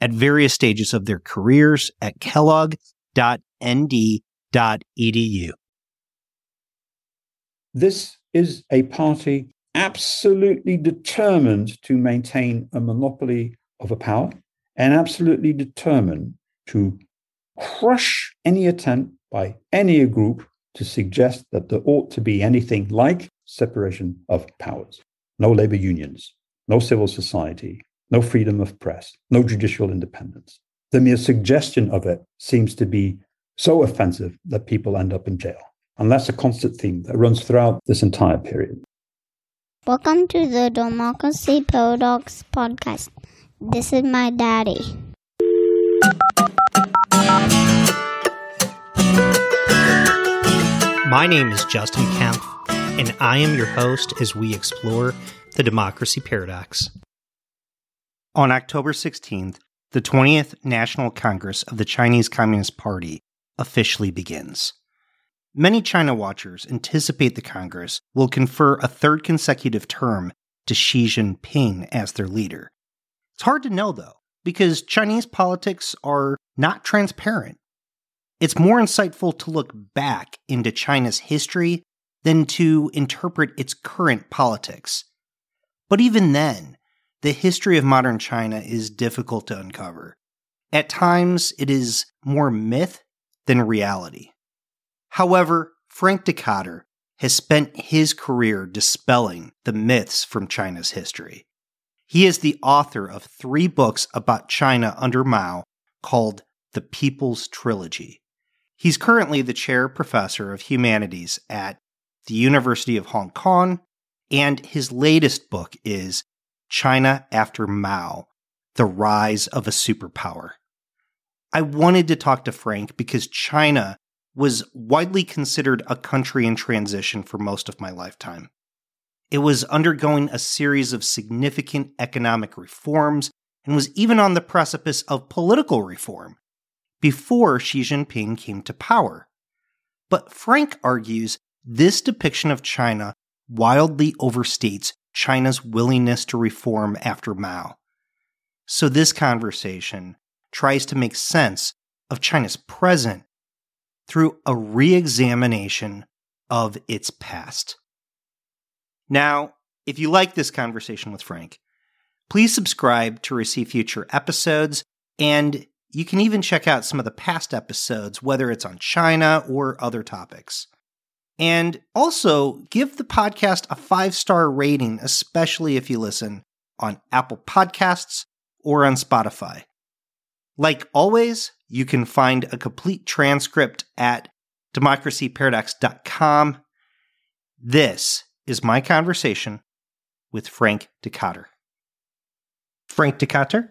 at various stages of their careers at kellogg.nd.edu. This is a party absolutely determined to maintain a monopoly of a power and absolutely determined to crush any attempt by any group to suggest that there ought to be anything like separation of powers. No labor unions, no civil society, no freedom of press, no judicial independence. The mere suggestion of it seems to be so offensive that people end up in jail. And that's a constant theme that runs throughout this entire period. Welcome to the Democracy Paradox podcast. This is my daddy. My name is Justin Kempf, and I am your host as we explore the democracy paradox. On October 16th, the 20th National Congress of the Chinese Communist Party officially begins. Many China watchers anticipate the Congress will confer a third consecutive term to Xi Jinping as their leader. It's hard to know, though, because Chinese politics are not transparent. It's more insightful to look back into China's history than to interpret its current politics. But even then, the history of modern China is difficult to uncover. At times, it is more myth than reality. However, Frank Dikötter has spent his career dispelling the myths from China's history. He is the author of three books about China under Mao called The People's Trilogy. He's currently the chair professor of humanities at the University of Hong Kong, and his latest book is China After Mao The Rise of a Superpower. I wanted to talk to Frank because China was widely considered a country in transition for most of my lifetime. It was undergoing a series of significant economic reforms and was even on the precipice of political reform before Xi Jinping came to power. But Frank argues this depiction of China wildly overstates China's willingness to reform after Mao. So, this conversation tries to make sense of China's present through a re examination of its past. Now, if you like this conversation with Frank, please subscribe to receive future episodes, and you can even check out some of the past episodes, whether it's on China or other topics. And also give the podcast a five star rating, especially if you listen on Apple Podcasts or on Spotify. Like always, you can find a complete transcript at democracyparadox.com. This is my conversation with Frank Dikötter. Frank Dikötter,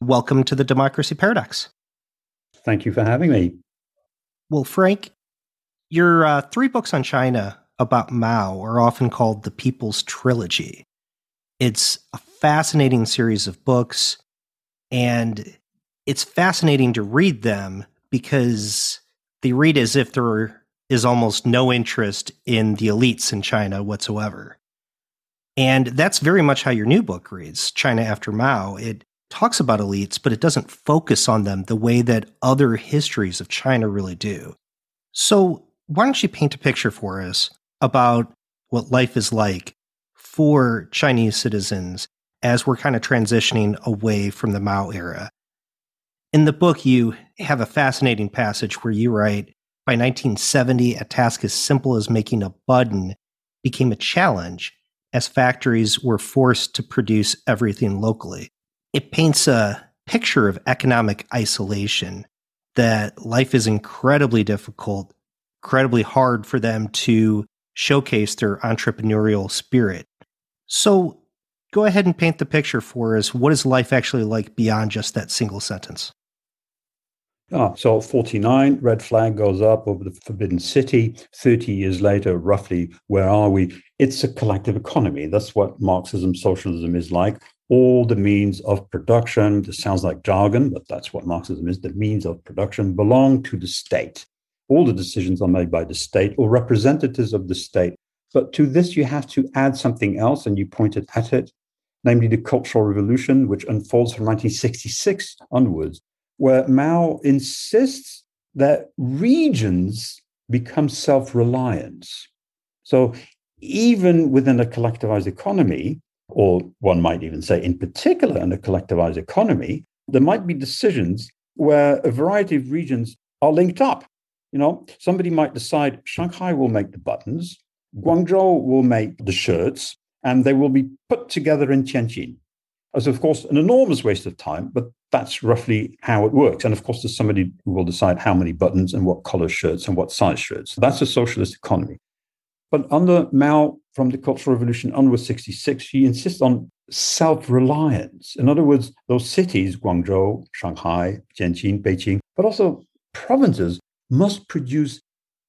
welcome to the Democracy Paradox. Thank you for having me. Well, Frank, your uh, three books on China about Mao are often called the People's Trilogy. It's a fascinating series of books, and it's fascinating to read them because they read as if there is almost no interest in the elites in China whatsoever. And that's very much how your new book reads, China After Mao. It talks about elites, but it doesn't focus on them the way that other histories of China really do. So, why don't you paint a picture for us about what life is like for Chinese citizens as we're kind of transitioning away from the Mao era? In the book, you have a fascinating passage where you write by 1970, a task as simple as making a button became a challenge as factories were forced to produce everything locally. It paints a picture of economic isolation that life is incredibly difficult incredibly hard for them to showcase their entrepreneurial spirit. So go ahead and paint the picture for us. What is life actually like beyond just that single sentence? Ah, so 49, red flag goes up over the Forbidden City. 30 years later, roughly, where are we? It's a collective economy. That's what Marxism, socialism is like. All the means of production, this sounds like jargon, but that's what Marxism is. The means of production belong to the state. All the decisions are made by the state or representatives of the state. But to this, you have to add something else, and you pointed at it, namely the Cultural Revolution, which unfolds from 1966 onwards where Mao insists that regions become self reliant. So, even within a collectivized economy, or one might even say in particular in a collectivized economy, there might be decisions where a variety of regions are linked up. You know, somebody might decide Shanghai will make the buttons, Guangzhou will make the shirts, and they will be put together in Tianjin. As of course, an enormous waste of time, but that's roughly how it works. And of course, there's somebody who will decide how many buttons and what color shirts and what size shirts. That's a socialist economy. But under Mao, from the Cultural Revolution onwards, 66, he insists on self reliance. In other words, those cities, Guangzhou, Shanghai, Tianjin, Beijing, but also provinces, must produce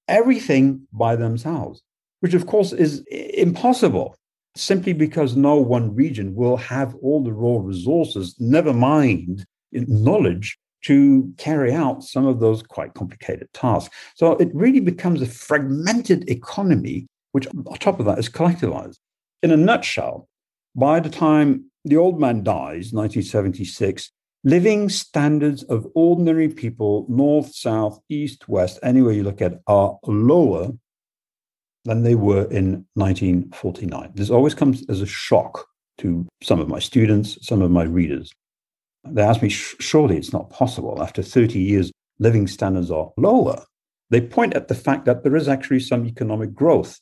everything by themselves, which of course is impossible simply because no one region will have all the raw resources, never mind knowledge to carry out some of those quite complicated tasks. So it really becomes a fragmented economy, which on top of that is collectivized. In a nutshell, by the time the old man dies, 1976, living standards of ordinary people, north, south, east, west, anywhere you look at, are lower than they were in 1949. This always comes as a shock to some of my students, some of my readers. They ask me, surely it's not possible. After 30 years, living standards are lower. They point at the fact that there is actually some economic growth.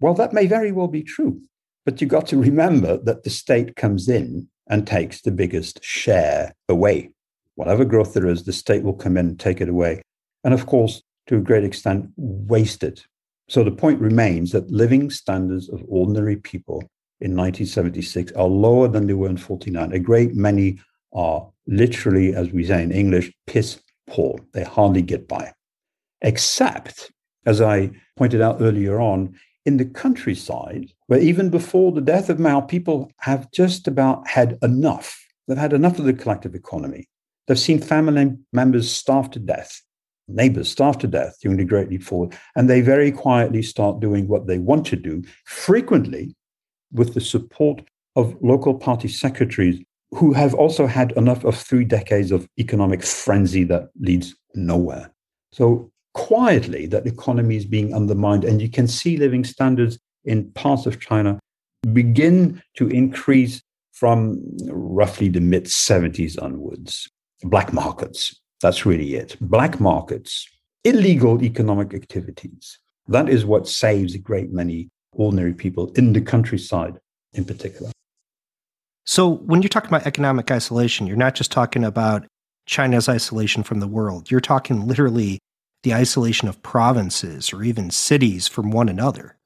Well, that may very well be true, but you've got to remember that the state comes in and takes the biggest share away. Whatever growth there is, the state will come in and take it away. And of course, to a great extent, waste it so the point remains that living standards of ordinary people in 1976 are lower than they were in 49. A great many are literally, as we say in English, piss poor. They hardly get by. Except, as I pointed out earlier on, in the countryside, where even before the death of Mao, people have just about had enough. They've had enough of the collective economy. They've seen family members starve to death neighbors starve to death during the Great Leap Forward, and they very quietly start doing what they want to do, frequently with the support of local party secretaries who have also had enough of three decades of economic frenzy that leads nowhere. So quietly, that the economy is being undermined, and you can see living standards in parts of China begin to increase from roughly the mid 70s onwards. Black markets, that's really it. Black markets, illegal economic activities. That is what saves a great many ordinary people in the countryside in particular. So, when you're talking about economic isolation, you're not just talking about China's isolation from the world. You're talking literally the isolation of provinces or even cities from one another.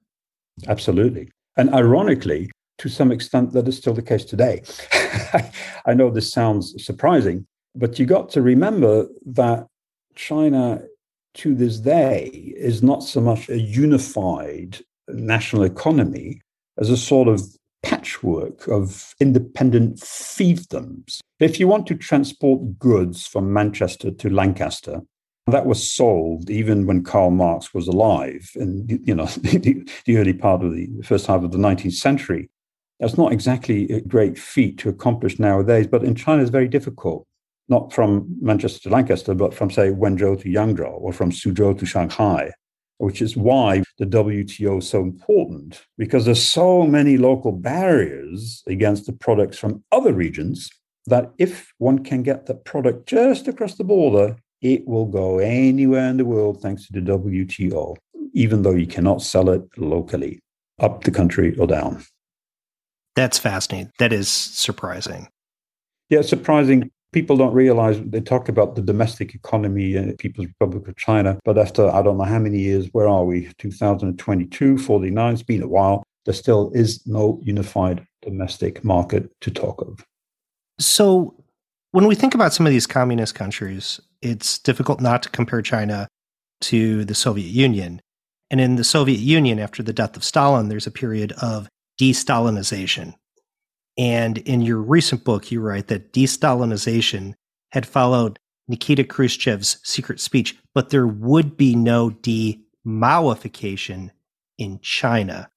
Absolutely. And ironically, to some extent, that is still the case today. I know this sounds surprising, but you got to remember that China to this day is not so much a unified national economy as a sort of patchwork of independent fiefdoms. If you want to transport goods from Manchester to Lancaster, that was solved even when Karl Marx was alive in you know the, early part of the first half of the 19th century. That's not exactly a great feat to accomplish nowadays, but in China it's very difficult not from Manchester to Lancaster, but from, say, Wenzhou to Yangzhou or from Suzhou to Shanghai, which is why the WTO is so important because there's so many local barriers against the products from other regions that if one can get the product just across the border, it will go anywhere in the world thanks to the WTO, even though you cannot sell it locally, up the country or down. That's fascinating. That is surprising. Yeah, surprising people don't realize they talk about the domestic economy in People's Republic of China, but after I don't know how many years, where are we? 2022, 49, it's been a while. There still is no unified domestic market to talk of. So, when we think about some of these communist countries, it's difficult not to compare China to the Soviet Union. And in the Soviet Union, after the death of Stalin, there's a period of de Stalinization. And in your recent book, you write that de Stalinization had followed Nikita Khrushchev's secret speech, but there would be no de Maoification in China.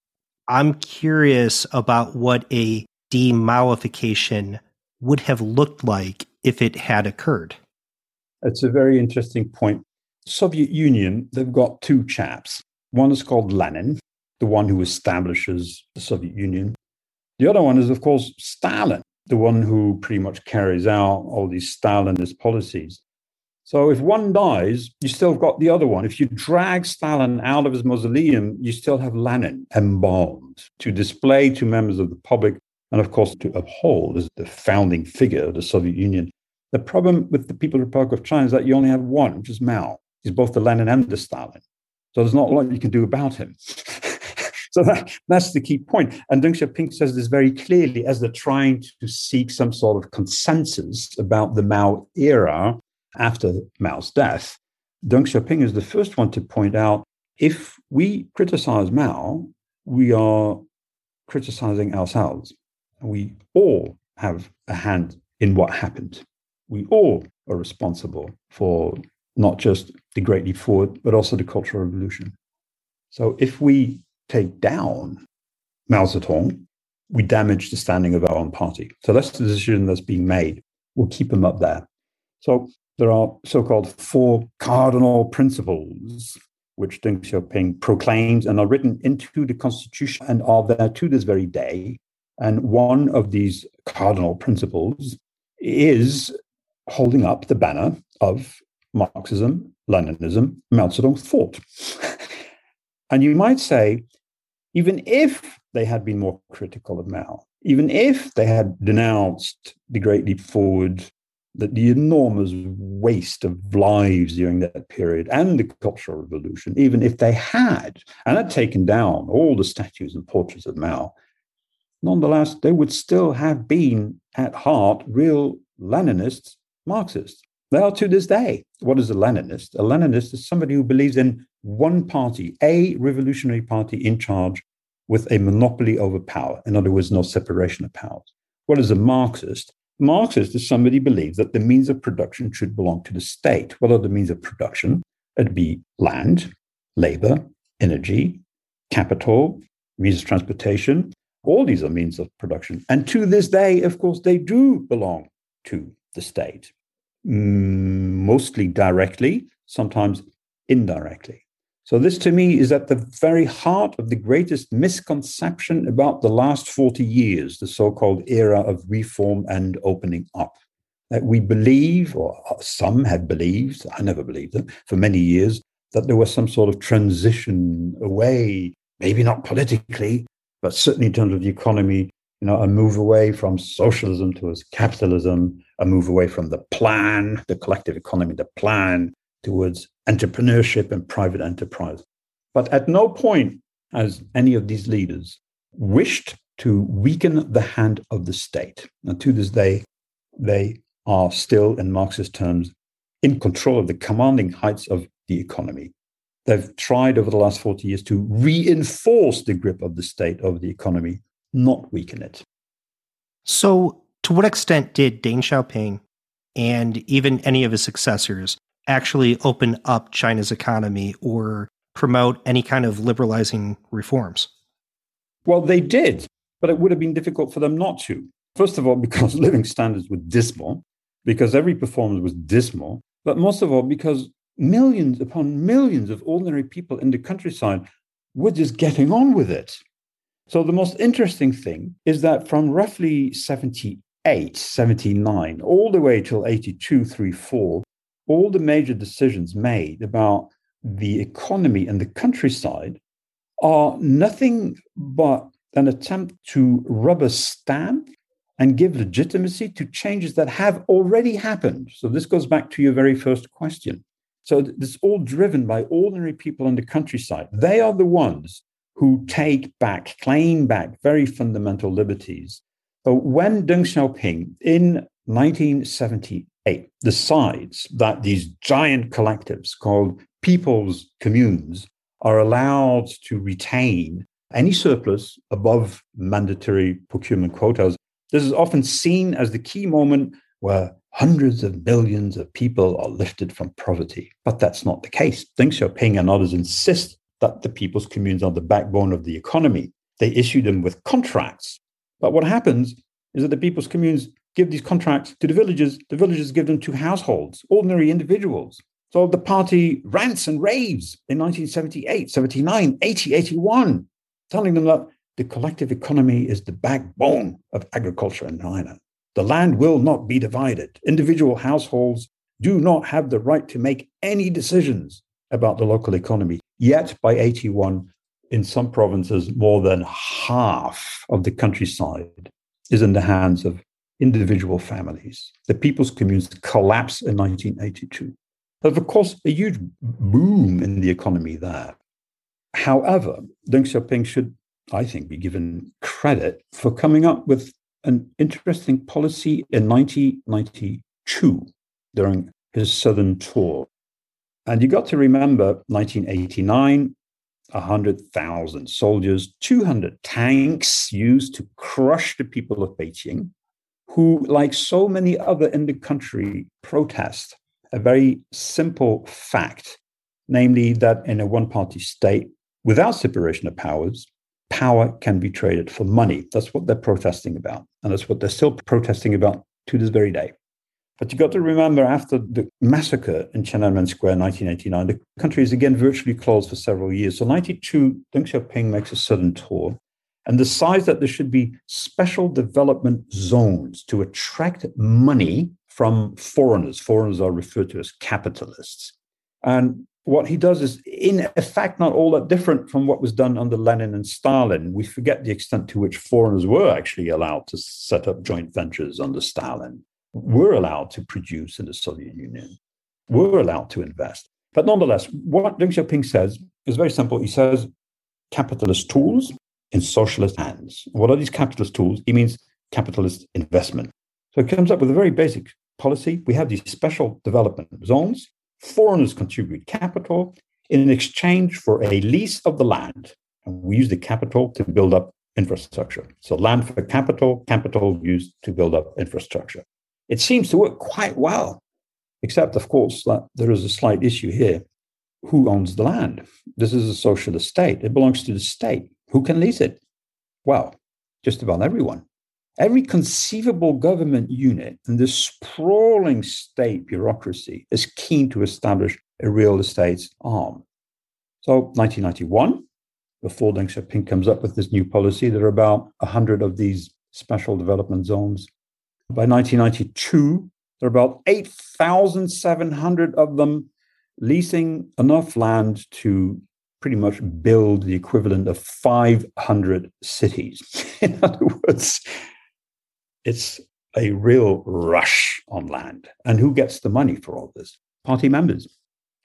I'm curious about what a de Maoification would have looked like if it had occurred. It's a very interesting point. Soviet Union, they've got two chaps. One is called Lenin, the one who establishes the Soviet Union. The other one is, of course, Stalin, the one who pretty much carries out all these Stalinist policies. So if one dies, you still have got the other one. If you drag Stalin out of his mausoleum, you still have Lenin embalmed to display to members of the public and, of course, to uphold as the founding figure of the Soviet Union. The problem with the People's Republic of China is that you only have one, which is Mao. He's both the Lenin and the Stalin. So there's not a lot you can do about him. so that, that's the key point. And Deng Xiaoping says this very clearly as they're trying to seek some sort of consensus about the Mao era after Mao's death. Deng Xiaoping is the first one to point out if we criticize Mao, we are criticizing ourselves. We all have a hand in what happened. We all are responsible for not just the Great Leap Forward, but also the Cultural Revolution. So if we take down Mao Zedong, we damage the standing of our own party. So that's the decision that's being made. We'll keep him up there. So there are so called four cardinal principles which Deng Xiaoping proclaims and are written into the constitution and are there to this very day. And one of these cardinal principles is holding up the banner of Marxism, Leninism, Mao Zedong thought. and you might say, even if they had been more critical of Mao, even if they had denounced the Great Leap Forward, that the enormous waste of lives during that period and the Cultural Revolution, even if they had and had taken down all the statues and portraits of Mao, nonetheless, they would still have been at heart real Leninists, Marxists. They are to this day. What is a Leninist? A Leninist is somebody who believes in one party, a revolutionary party in charge with a monopoly over power. In other words, no separation of powers. What is a Marxist? Marxist is somebody who believes that the means of production should belong to the state. What are the means of production? It'd be land, labor, energy, capital, means of transportation. All these are means of production. And to this day, of course, they do belong to the state Mm, mostly directly, sometimes indirectly. So, this to me is at the very heart of the greatest misconception about the last 40 years, the so called era of reform and opening up. That we believe, or some have believed, I never believed it, for many years, that there was some sort of transition away, maybe not politically, but certainly in terms of the economy, you know, a move away from socialism towards capitalism, a move away from the plan, the collective economy, the plan towards entrepreneurship and private enterprise. But at no point has any of these leaders wished to weaken the hand of the state. And to this day, they are still, in Marxist terms, in control of the commanding heights of the economy. They've tried over the last 40 years to reinforce the grip of the state over the economy not weaken it. So, to what extent did Deng Xiaoping and even any of his successors actually open up China's economy or promote any kind of liberalizing reforms? Well, they did, but it would have been difficult for them not to. First of all, because living standards were dismal, because every performance was dismal, but most of all, because millions upon millions of ordinary people in the countryside were just getting on with it. So the most interesting thing is that from roughly 78, 79, all the way till 82, 3, 4, all the major decisions made about the economy and the countryside are nothing but an attempt to rubber stamp and give legitimacy to changes that have already happened. So this goes back to your very first question. So it's all driven by ordinary people in the countryside. They are the ones who take back, claim back very fundamental liberties. So when Deng Xiaoping in 1978 decides that these giant collectives called people's communes are allowed to retain any surplus above mandatory procurement quotas. This is often seen as the key moment where hundreds of millions of people are lifted from poverty. But that's not the case. Deng Xiaoping and others insist that the people's communes are the backbone of the economy. They issue them with contracts. But what happens is that the people's communes give these contracts to the villages. The villages give them to households, ordinary individuals. So the party rants and raves in 1978, 79, 80, 81, telling them that the collective economy is the backbone of agriculture in China. The land will not be divided. Individual households do not have the right to make any decisions about the local economy. Yet by 81, in some provinces, more than half of the countryside is in the hands of individual families. The people's communes collapse in 1982. There's, of course, a huge boom in the economy there. However, Deng Xiaoping should, I think, be given credit for coming up with an interesting policy in 1992 during his southern tour. And you got to remember 1989, 100,000 soldiers, 200 tanks used to crush the people of Beijing, who, like so many other in the country, protest a very simple fact, namely that in a one party state, without separation of powers, power can be traded for money. That's what they're protesting about. And that's what they're still protesting about to this very day. But you've got to remember after the massacre in Tiananmen Square in 1989, the country is again virtually closed for several years. So 92, Deng Xiaoping makes a sudden tour and decides that there should be special development zones to attract money from foreigners. Foreigners are referred to as capitalists. And what he does is, in effect, not all that different from what was done under Lenin and Stalin. We forget the extent to which foreigners were actually allowed to set up joint ventures under Stalin, were allowed to produce in the Soviet Union, were allowed to invest. But nonetheless, what Deng Xiaoping says is very simple. He says capitalist tools in socialist hands. What are these capitalist tools? He means capitalist investment. So he comes up with a very basic policy. We have these special development zones foreigners contribute capital in exchange for a lease of the land. And we use the capital to build up infrastructure. So, land for capital, capital used to build up infrastructure. It seems to work quite well, except, of course, that there is a slight issue here. Who owns the land? This is a socialist state. It belongs to the state. Who can lease it? Well, just about everyone. Every conceivable government unit in this sprawling state bureaucracy is keen to establish a real estate arm. So, 1991, before Deng Xiaoping comes up with this new policy, there are about 100 of these special development zones. By 1992, there are about 8,700 of them leasing enough land to pretty much build the equivalent of 500 cities. In other words, it's a real rush on land. And who gets the money for all this? Party members.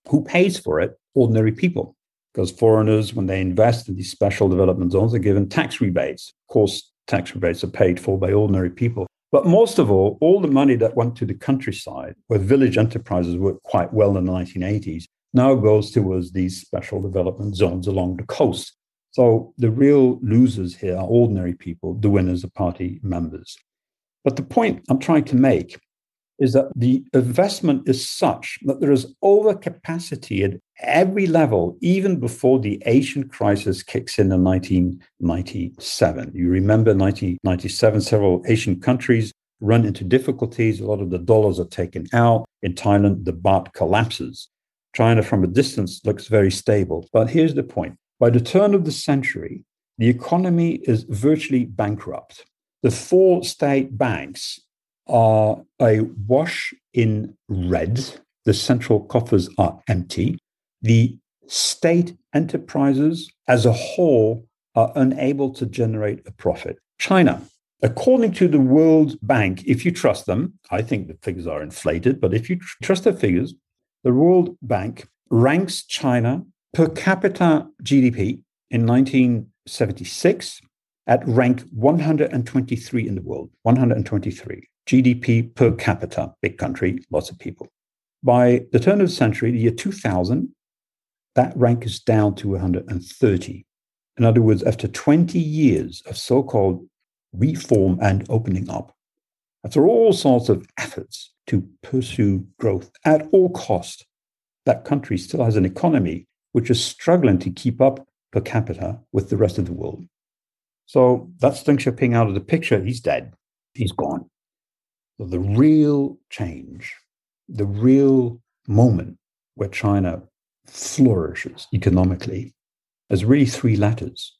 Who pays for it? Ordinary people. Because foreigners, when they invest in these special development zones, are given tax rebates. Of course, tax rebates are paid for by ordinary people. But most of all, all the money that went to the countryside, where village enterprises worked quite well in the 1980s, now goes towards these special development zones along the coast. So the real losers here are ordinary people, the winners are party members. But the point I'm trying to make is that the investment is such that there is overcapacity at every level, even before the Asian crisis kicks in in 1997. You remember 1997, several Asian countries run into difficulties. A lot of the dollars are taken out. In Thailand, the baht collapses. China, from a distance, looks very stable. But here's the point by the turn of the century, the economy is virtually bankrupt. The four state banks are a wash in red. The central coffers are empty. The state enterprises as a whole are unable to generate a profit. China, according to the World Bank, if you trust them, I think the figures are inflated, but if you trust the figures, the World Bank ranks China per capita GDP in 1976 at rank 123 in the world, 123. GDP per capita, big country, lots of people. By the turn of the century, the year 2000, that rank is down to 130. In other words, after 20 years of so called reform and opening up, after all sorts of efforts to pursue growth at all cost, that country still has an economy which is struggling to keep up per capita with the rest of the world. So that's Deng Xiaoping out of the picture. He's dead. He's gone. So the real change, the real moment where China flourishes economically is really three letters.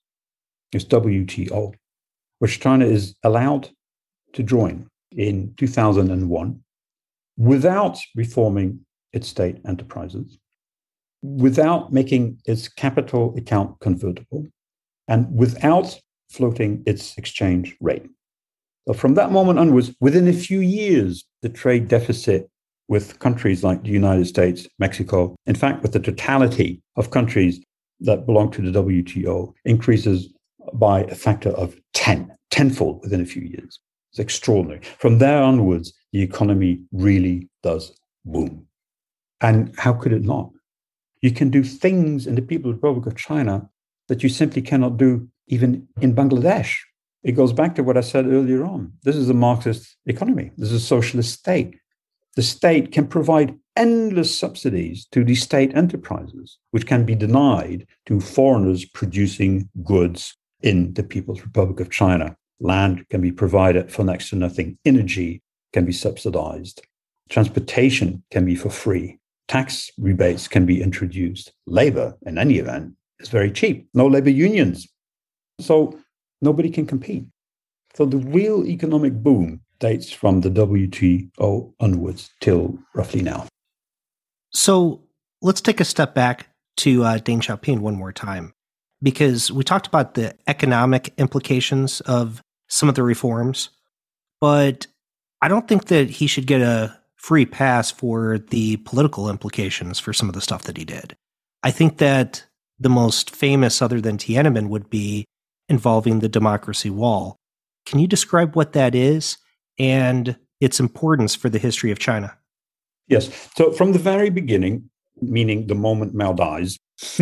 It's WTO, which China is allowed to join in 2001 without reforming its state enterprises, without making its capital account convertible, and without floating its exchange rate. So from that moment onwards, within a few years, the trade deficit with countries like the United States, Mexico, in fact, with the totality of countries that belong to the WTO, increases by a factor of 10, tenfold within a few years. It's extraordinary. From there onwards, the economy really does boom. And how could it not? You can do things in the People's Republic of China that you simply cannot do even in Bangladesh. It goes back to what I said earlier on. This is a Marxist economy, this is a socialist state. The state can provide endless subsidies to the state enterprises, which can be denied to foreigners producing goods in the People's Republic of China. Land can be provided for next to nothing. Energy can be subsidized. Transportation can be for free. Tax rebates can be introduced. Labor, in any event, is very cheap. No labor unions. So nobody can compete. So the real economic boom dates from the WTO onwards till roughly now. So let's take a step back to uh, Deng Xiaoping one more time, because we talked about the economic implications of some of the reforms, but I don't think that he should get a free pass for the political implications for some of the stuff that he did. I think that the most famous, other than Tiananmen, would be involving the democracy wall. Can you describe what that is and its importance for the history of China? Yes. So, from the very beginning, meaning the moment Mao dies,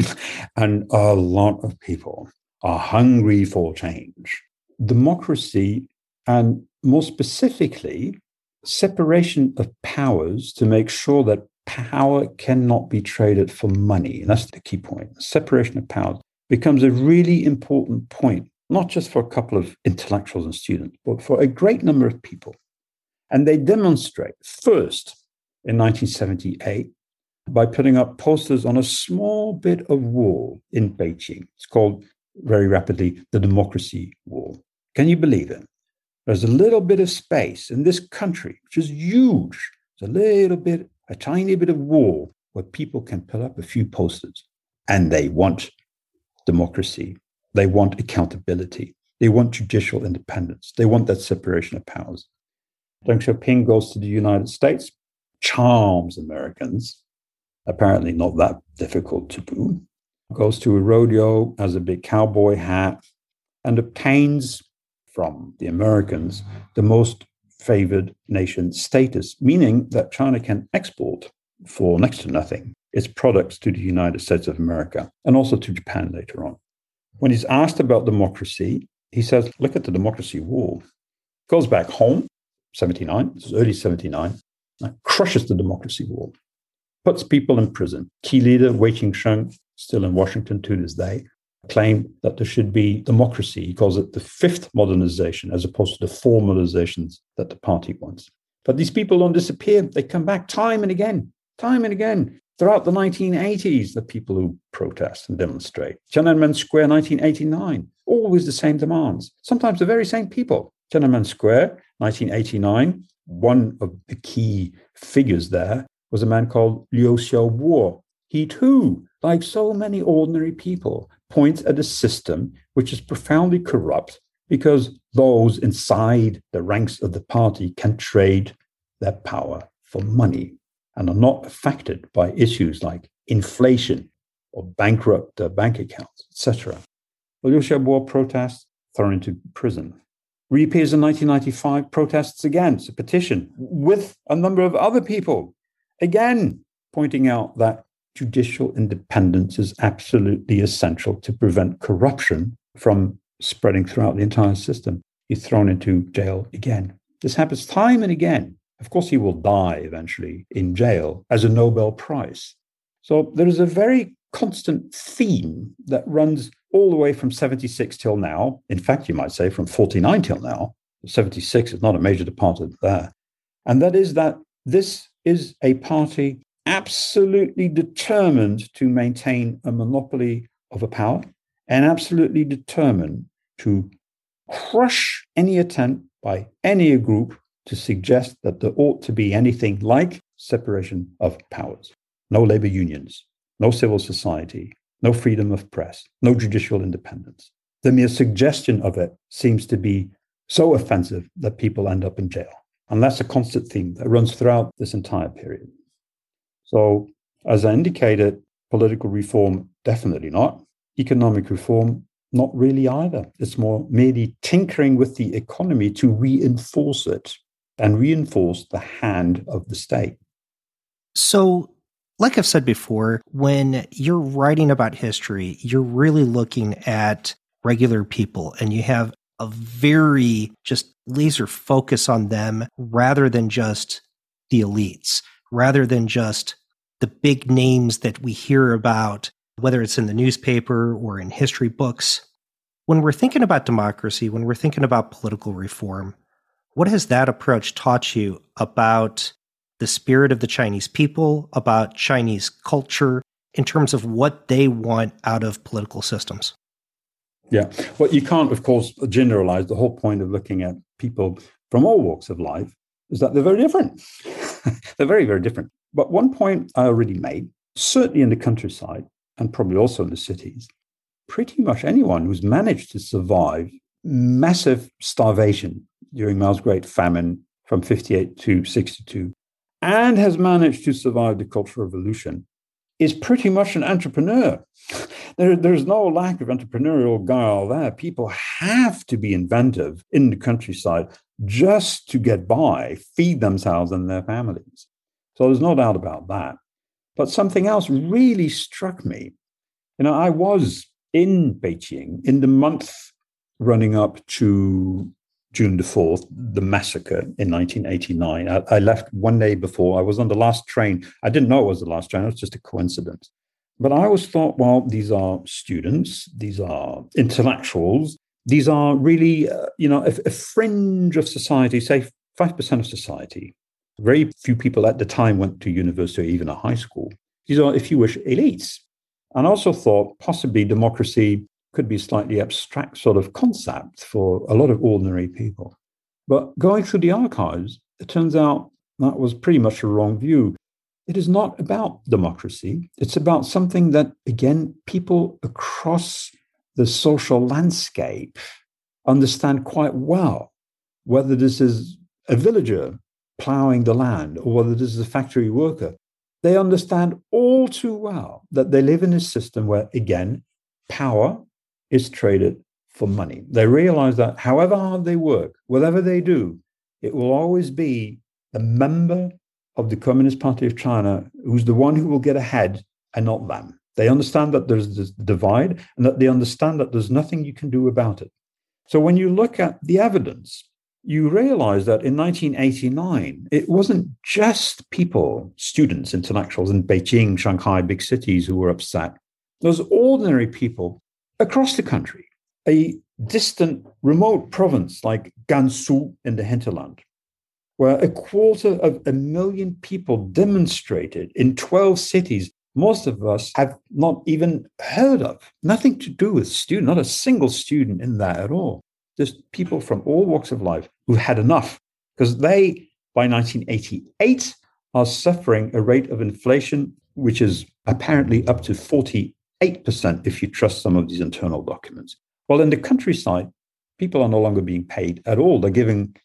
and a lot of people are hungry for change, democracy, and more specifically, separation of powers to make sure that power cannot be traded for money. And that's the key point. Separation of powers becomes a really important point, not just for a couple of intellectuals and students, but for a great number of people. And they demonstrate first in 1978 by putting up posters on a small bit of wall in Beijing. It's called very rapidly the Democracy Wall. Can you believe it? There's a little bit of space in this country, which is huge. It's a little bit, a tiny bit of wall where people can put up a few posters and they want democracy. They want accountability. They want judicial independence. They want that separation of powers. Deng Xiaoping goes to the United States, charms Americans, apparently not that difficult to do, goes to a rodeo, has a big cowboy hat, and obtains from the Americans the most favored nation status, meaning that China can export for next to nothing its products to the United States of America and also to Japan later on. When he's asked about democracy, he says, look at the democracy wall. Goes back home, 79, this is early 79, crushes the democracy wall, puts people in prison. Key leader Wei Jingsheng, still in Washington to this day, claimed that there should be democracy. He calls it the fifth modernization as opposed to the four modernizations that the party wants. But these people don't disappear. They come back time and again, time and again. Throughout the 1980s, the people who protest and demonstrate. Tiananmen Square, 1989, always the same demands. Sometimes the very same people. Tiananmen Square, 1989, one of the key figures there was a man called Liu Xiaobo. He too, like so many ordinary people, points at a system which is profoundly corrupt because those inside the ranks of the party can trade their power for money and are not affected by issues like inflation or bankrupt uh, bank accounts, etc. Liu Xiaobo protests, thrown into prison. reappears in 1995, protests again. It's a petition with a number of other people, again, pointing out that judicial independence is absolutely essential to prevent corruption from spreading throughout the entire system. He's thrown into jail again. This happens time and again. Of course, he will die eventually in jail as a Nobel Prize. So there is a very constant theme that runs all the way from 76 till now. In fact, you might say from 49 till now. 76 is not a major departure there. And that is that this is a party absolutely determined to maintain a monopoly of a power and absolutely determined to crush any attempt by any group to suggest that there ought to be anything like separation of powers. No labor unions, no civil society, no freedom of press, no judicial independence. The mere suggestion of it seems to be so offensive that people end up in jail. And that's a constant theme that runs throughout this entire period. So, as I indicated, political reform, definitely not. Economic reform, not really either. It's more merely tinkering with the economy to reinforce it and reinforce the hand of the state. So, like I've said before, when you're writing about history, you're really looking at regular people and you have a very just laser focus on them rather than just the elites, rather than just the big names that we hear about, whether it's in the newspaper or in history books. When we're thinking about democracy, when we're thinking about political reform, what has that approach taught you about the spirit of the Chinese people, about Chinese culture, in terms of what they want out of political systems. Yeah. Well, you can't, of course, generalize. The whole point of looking at people from all walks of life is that they're very different. they're very, very different. But one point I already made, certainly in the countryside and probably also in the cities, pretty much anyone who's managed to survive massive starvation during Mao's Great Famine from 58 to 62 and has managed to survive the Cultural Revolution is pretty much an entrepreneur. There, there's no lack of entrepreneurial guile there. People have to be inventive in the countryside just to get by, feed themselves and their families. So there's no doubt about that. But something else really struck me. You know, I was in Beijing in the month running up to June the 4th, the massacre in 1989. I, I, left one day before. I was on the last train. I didn't know it was the last train, it was just a coincidence. But I always thought, well, these are students, these are intellectuals, these are really, uh, you know, a, a fringe of society, say 5% of society. Very few people at the time went to university or even a high school. These are, if you wish, elites. And I also thought possibly democracy could be slightly abstract sort of concept for a lot of ordinary people. But going through the archives, it turns out that was pretty much a wrong view. It is not about democracy. It's about something that, again, people across the social landscape understand quite well, whether this is a villager plowing the land or whether this is a factory worker. They understand all too well that they live in a system where, again, power is traded for money. They realize that however hard they work, whatever they do, it will always be the member of the Communist Party of China who's the one who will get ahead and not them. They understand that there's this divide and that they understand that there's nothing you can do about it. So when you look at the evidence, you realize that in 1989, it wasn't just people, students, intellectuals in Beijing, Shanghai, big cities who were upset. Those ordinary people across the country, a distant, remote province like Gansu in the hinterland, where a quarter of a million people demonstrated in 12 cities most of us have not even heard of. Nothing to do with student, not a single student in there at all. Just people from all walks of life who had enough because they, by 1988, are suffering a rate of inflation which is apparently up to 40 8% if you trust some of these internal documents. Well, in the countryside, people are no longer being paid at all. They're giving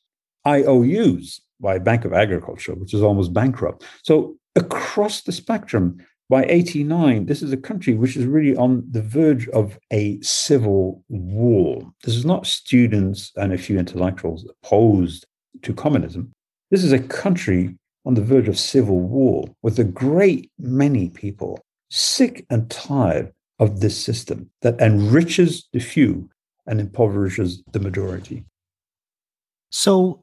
IOUs by Bank of Agriculture, which is almost bankrupt. So across the spectrum, by 89, this is a country which is really on the verge of a civil war. This is not students and a few intellectuals opposed to communism. This is a country on the verge of civil war with a great many people sick and tired of this system that enriches the few and impoverishes the majority. So,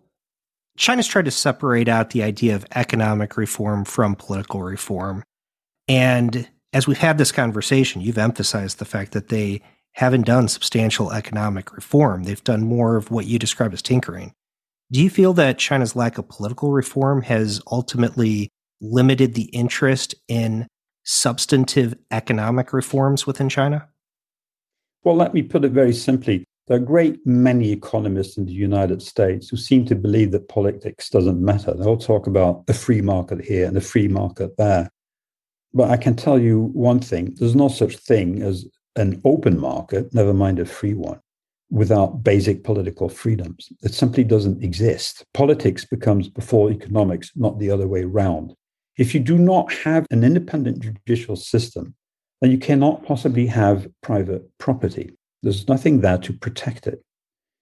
China's tried to separate out the idea of economic reform from political reform. And as we've had this conversation, you've emphasized the fact that they haven't done substantial economic reform. They've done more of what you describe as tinkering. Do you feel that China's lack of political reform has ultimately limited the interest in substantive economic reforms within China? Well, let me put it very simply. There are great many economists in the United States who seem to believe that politics doesn't matter. They all talk about a free market here and a free market there. But I can tell you one thing there's no such thing as an open market, never mind a free one, without basic political freedoms. It simply doesn't exist. Politics becomes before economics, not the other way around. If you do not have an independent judicial system, then you cannot possibly have private property. There's nothing there to protect it.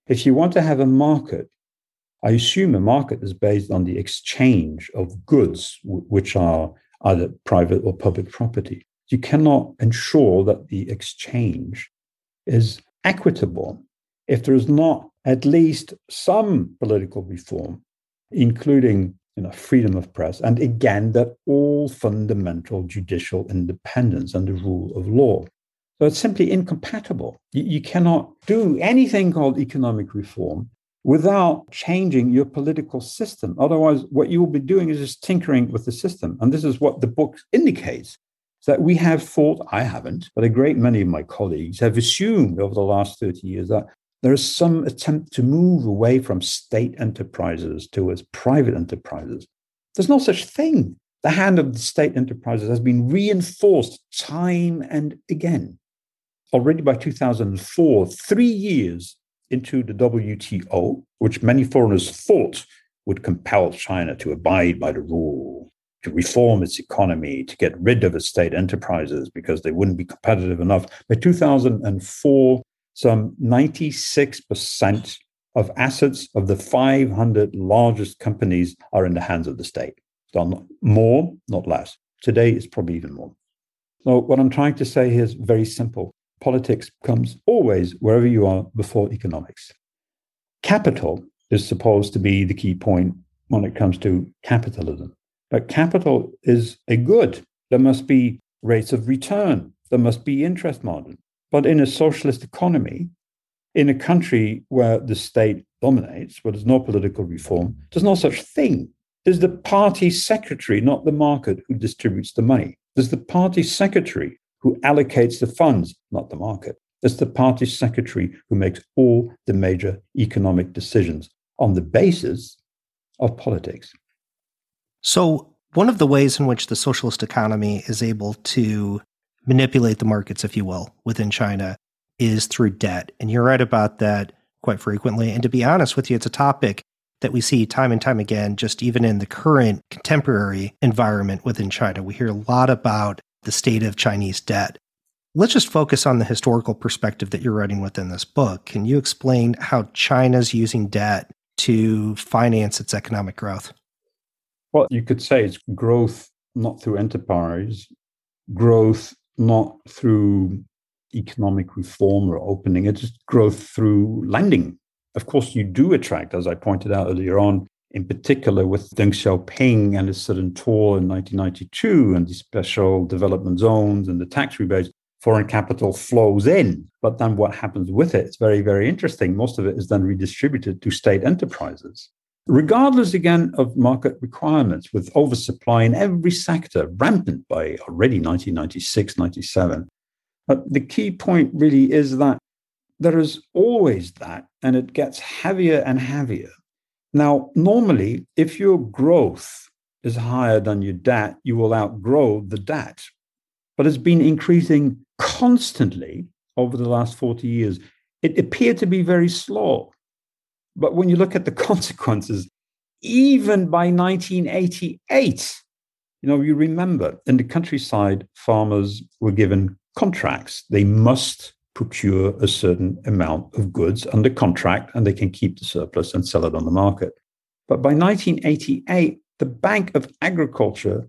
If you want to have a market, I assume a market is based on the exchange of goods, which are either private or public property. You cannot ensure that the exchange is equitable if there is not at least some political reform, including you know, freedom of press, and again, that all fundamental judicial independence and the rule of law. So it's simply incompatible. You, you cannot do anything called economic reform without changing your political system. Otherwise, what you will be doing is just tinkering with the system. And this is what the book indicates that we have thought, I haven't, but a great many of my colleagues have assumed over the last 30 years that there is some attempt to move away from state enterprises towards private enterprises. There's no such thing. The hand of the state enterprises has been reinforced time and again. Already by 2004, three years into the WTO, which many foreigners thought would compel China to abide by the rule, to reform its economy, to get rid of its state enterprises because they wouldn't be competitive enough. By 2004, some 96% of assets of the 500 largest companies are in the hands of the state. Done more, not less. Today is probably even more. So, what I'm trying to say here is very simple politics comes always wherever you are before economics. Capital is supposed to be the key point when it comes to capitalism. But capital is a good. There must be rates of return, there must be interest margin. But in a socialist economy, in a country where the state dominates, where there's no political reform, there's no such thing. There's the party secretary, not the market, who distributes the money. There's the party secretary who allocates the funds, not the market. It's the party secretary who makes all the major economic decisions on the basis of politics. So, one of the ways in which the socialist economy is able to manipulate the markets, if you will, within China is through debt. And you're right about that quite frequently. And to be honest with you, it's a topic that we see time and time again, just even in the current contemporary environment within China. We hear a lot about the state of Chinese debt. Let's just focus on the historical perspective that you're writing within this book. Can you explain how China's using debt to finance its economic growth? Well, you could say it's growth not through enterprise, growth not through economic reform or opening, it's growth through lending. Of course, you do attract, as I pointed out earlier on, in particular with Deng Xiaoping and his Southern Tour in 1992 and the special development zones and the tax rebates, foreign capital flows in. But then what happens with it? It's very, very interesting. Most of it is then redistributed to state enterprises. Regardless, again, of market requirements, with oversupply in every sector rampant by already 1996, 97. But the key point really is that there is always that, and it gets heavier and heavier now, normally, if your growth is higher than your debt, you will outgrow the debt. But it's been increasing constantly over the last 40 years. It appeared to be very slow. But when you look at the consequences, even by 1988, You know, you remember in the countryside, farmers were given contracts. They must procure a certain amount of goods under contract and they can keep the surplus and sell it on the market. But by 1988, the Bank of Agriculture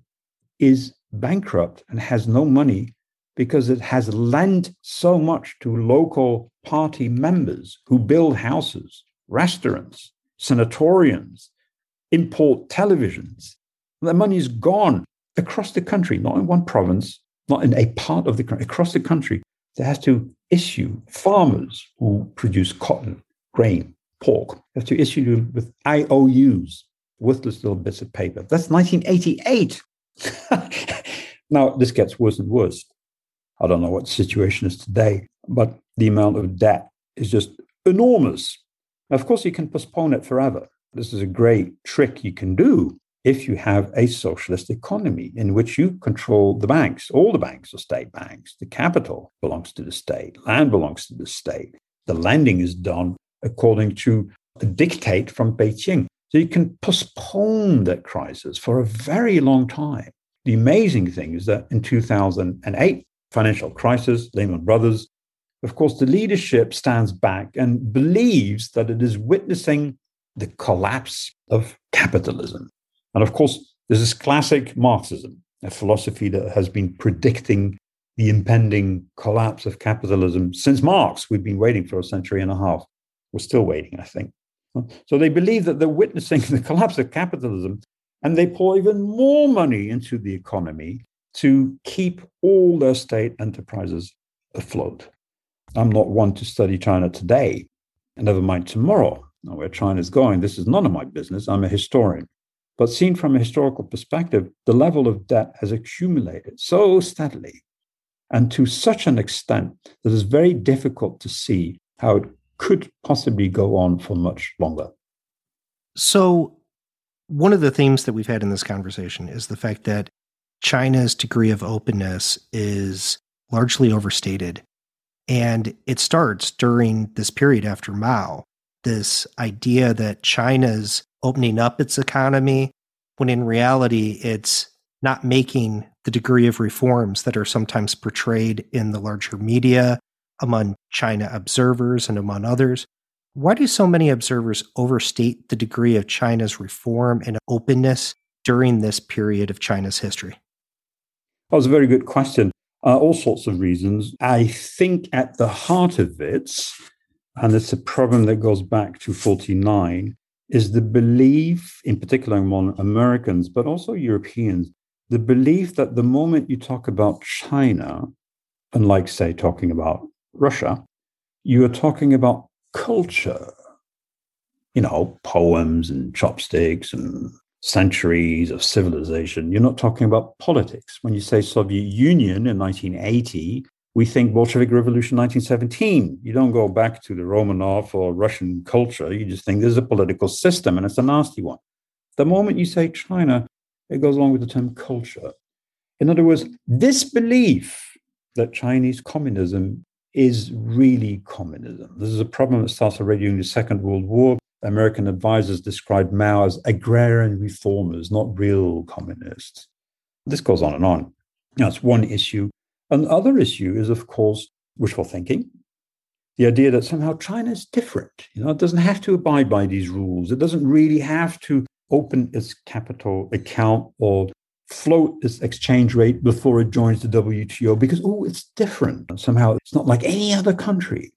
is bankrupt and has no money because it has lent so much to local party members who build houses, restaurants, sanatoriums, import televisions. The money is gone across the country, not in one province, not in a part of the country, across the country. They have to issue farmers who produce cotton, grain, pork, they have to issue them with IOUs, worthless little bits of paper. That's 1988. now, this gets worse and worse. I don't know what the situation is today, but the amount of debt is just enormous. Of course, you can postpone it forever. This is a great trick you can do if you have a socialist economy in which you control the banks. All the banks are state banks. The capital belongs to the state, land belongs to the state. The lending is done according to a dictate from Beijing. So you can postpone that crisis for a very long time. The amazing thing is that in 2008, financial crisis, Lehman Brothers, of course, the leadership stands back and believes that it is witnessing the collapse of capitalism. And of course, this is classic Marxism, a philosophy that has been predicting the impending collapse of capitalism since Marx. We've been waiting for a century and a half. We're still waiting, I think. So they believe that they're witnessing the collapse of capitalism, and they pour even more money into the economy to keep all their state enterprises afloat. I'm not one to study China today, and never mind tomorrow. Now, where China's going, this is none of my business. I'm a historian. But seen from a historical perspective, the level of debt has accumulated so steadily and to such an extent that it's very difficult to see how it could possibly go on for much longer. So, one of the themes that we've had in this conversation is the fact that China's degree of openness is largely overstated. And it starts during this period after Mao, this idea that China's opening up its economy, when in reality, it's not making the degree of reforms that are sometimes portrayed in the larger media among China observers and among others. Why do so many observers overstate the degree of China's reform and openness during this period of China's history? That was a very good question. Uh, all sorts of reasons. I think at the heart of it, and it's a problem that goes back to 49, is the belief, in particular among Americans, but also Europeans, the belief that the moment you talk about China, unlike, say, talking about Russia, you are talking about culture, you know, poems and chopsticks and centuries of civilization. You're not talking about politics. When you say Soviet Union in 1980, we think Bolshevik Revolution 1917. You don't go back to the Romanov or Russian culture. You just think there's a political system and it's a nasty one. The moment you say China, it goes along with the term culture. In other words, this belief that Chinese communism is really communism. This is a problem that starts already during the Second World War. American advisors described Mao as agrarian reformers, not real communists. This goes on and on. That's one issue. Another issue is, of course, wishful thinking. The idea that somehow China is different. You know, it doesn't have to abide by these rules. It doesn't really have to open its capital account or float its exchange rate before it joins the WTO because, oh, it's different. Somehow it's not like any other country.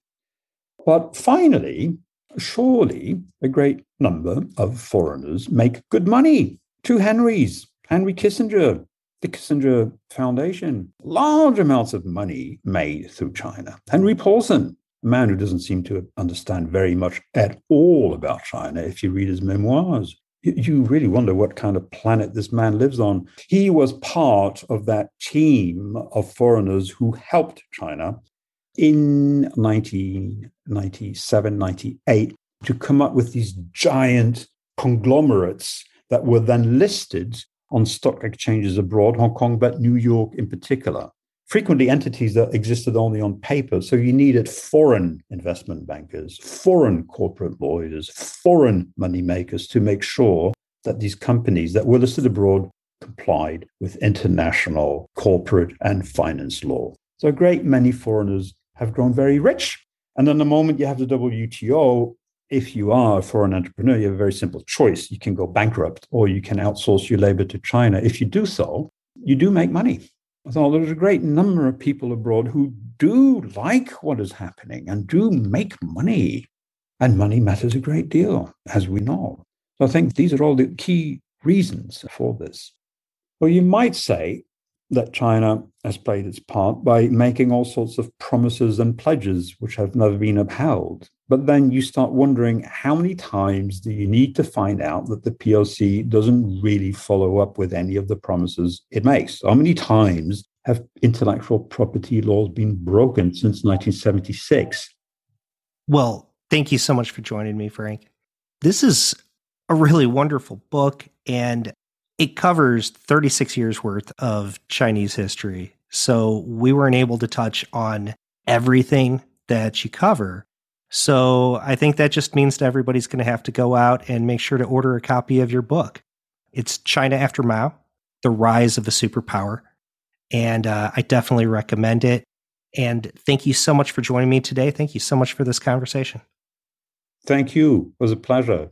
But finally, surely a great number of foreigners make good money. Two Henrys, Henry Kissinger, the Kissinger Foundation, large amounts of money made through China. Henry Paulson, a man who doesn't seem to understand very much at all about China if you read his memoirs. You really wonder what kind of planet this man lives on. He was part of that team of foreigners who helped China in 1997, 98 to come up with these giant conglomerates that were then listed on stock exchanges abroad, Hong Kong, but New York in particular. Frequently entities that existed only on paper. So you needed foreign investment bankers, foreign corporate lawyers, foreign money makers to make sure that these companies that were listed abroad complied with international corporate and finance law. So a great many foreigners have grown very rich. And then the moment you have the WTO, if you are a foreign entrepreneur, you have a very simple choice. You can go bankrupt or you can outsource your labor to China. If you do so, you do make money. So there's a great number of people abroad who do like what is happening and do make money. And money matters a great deal, as we know. So I think these are all the key reasons for this. Well, you might say that China has played its part by making all sorts of promises and pledges which have never been upheld. But then you start wondering how many times do you need to find out that the PRC doesn't really follow up with any of the promises it makes? How many times have intellectual property laws been broken since 1976? Well, thank you so much for joining me, Frank. This is a really wonderful book, and it covers 36 years worth of Chinese history. So we weren't able to touch on everything that you cover. So I think that just means that everybody's going to have to go out and make sure to order a copy of your book. It's China After Mao, The Rise of a Superpower. And uh, I definitely recommend it. And thank you so much for joining me today. Thank you so much for this conversation. Thank you. It was a pleasure.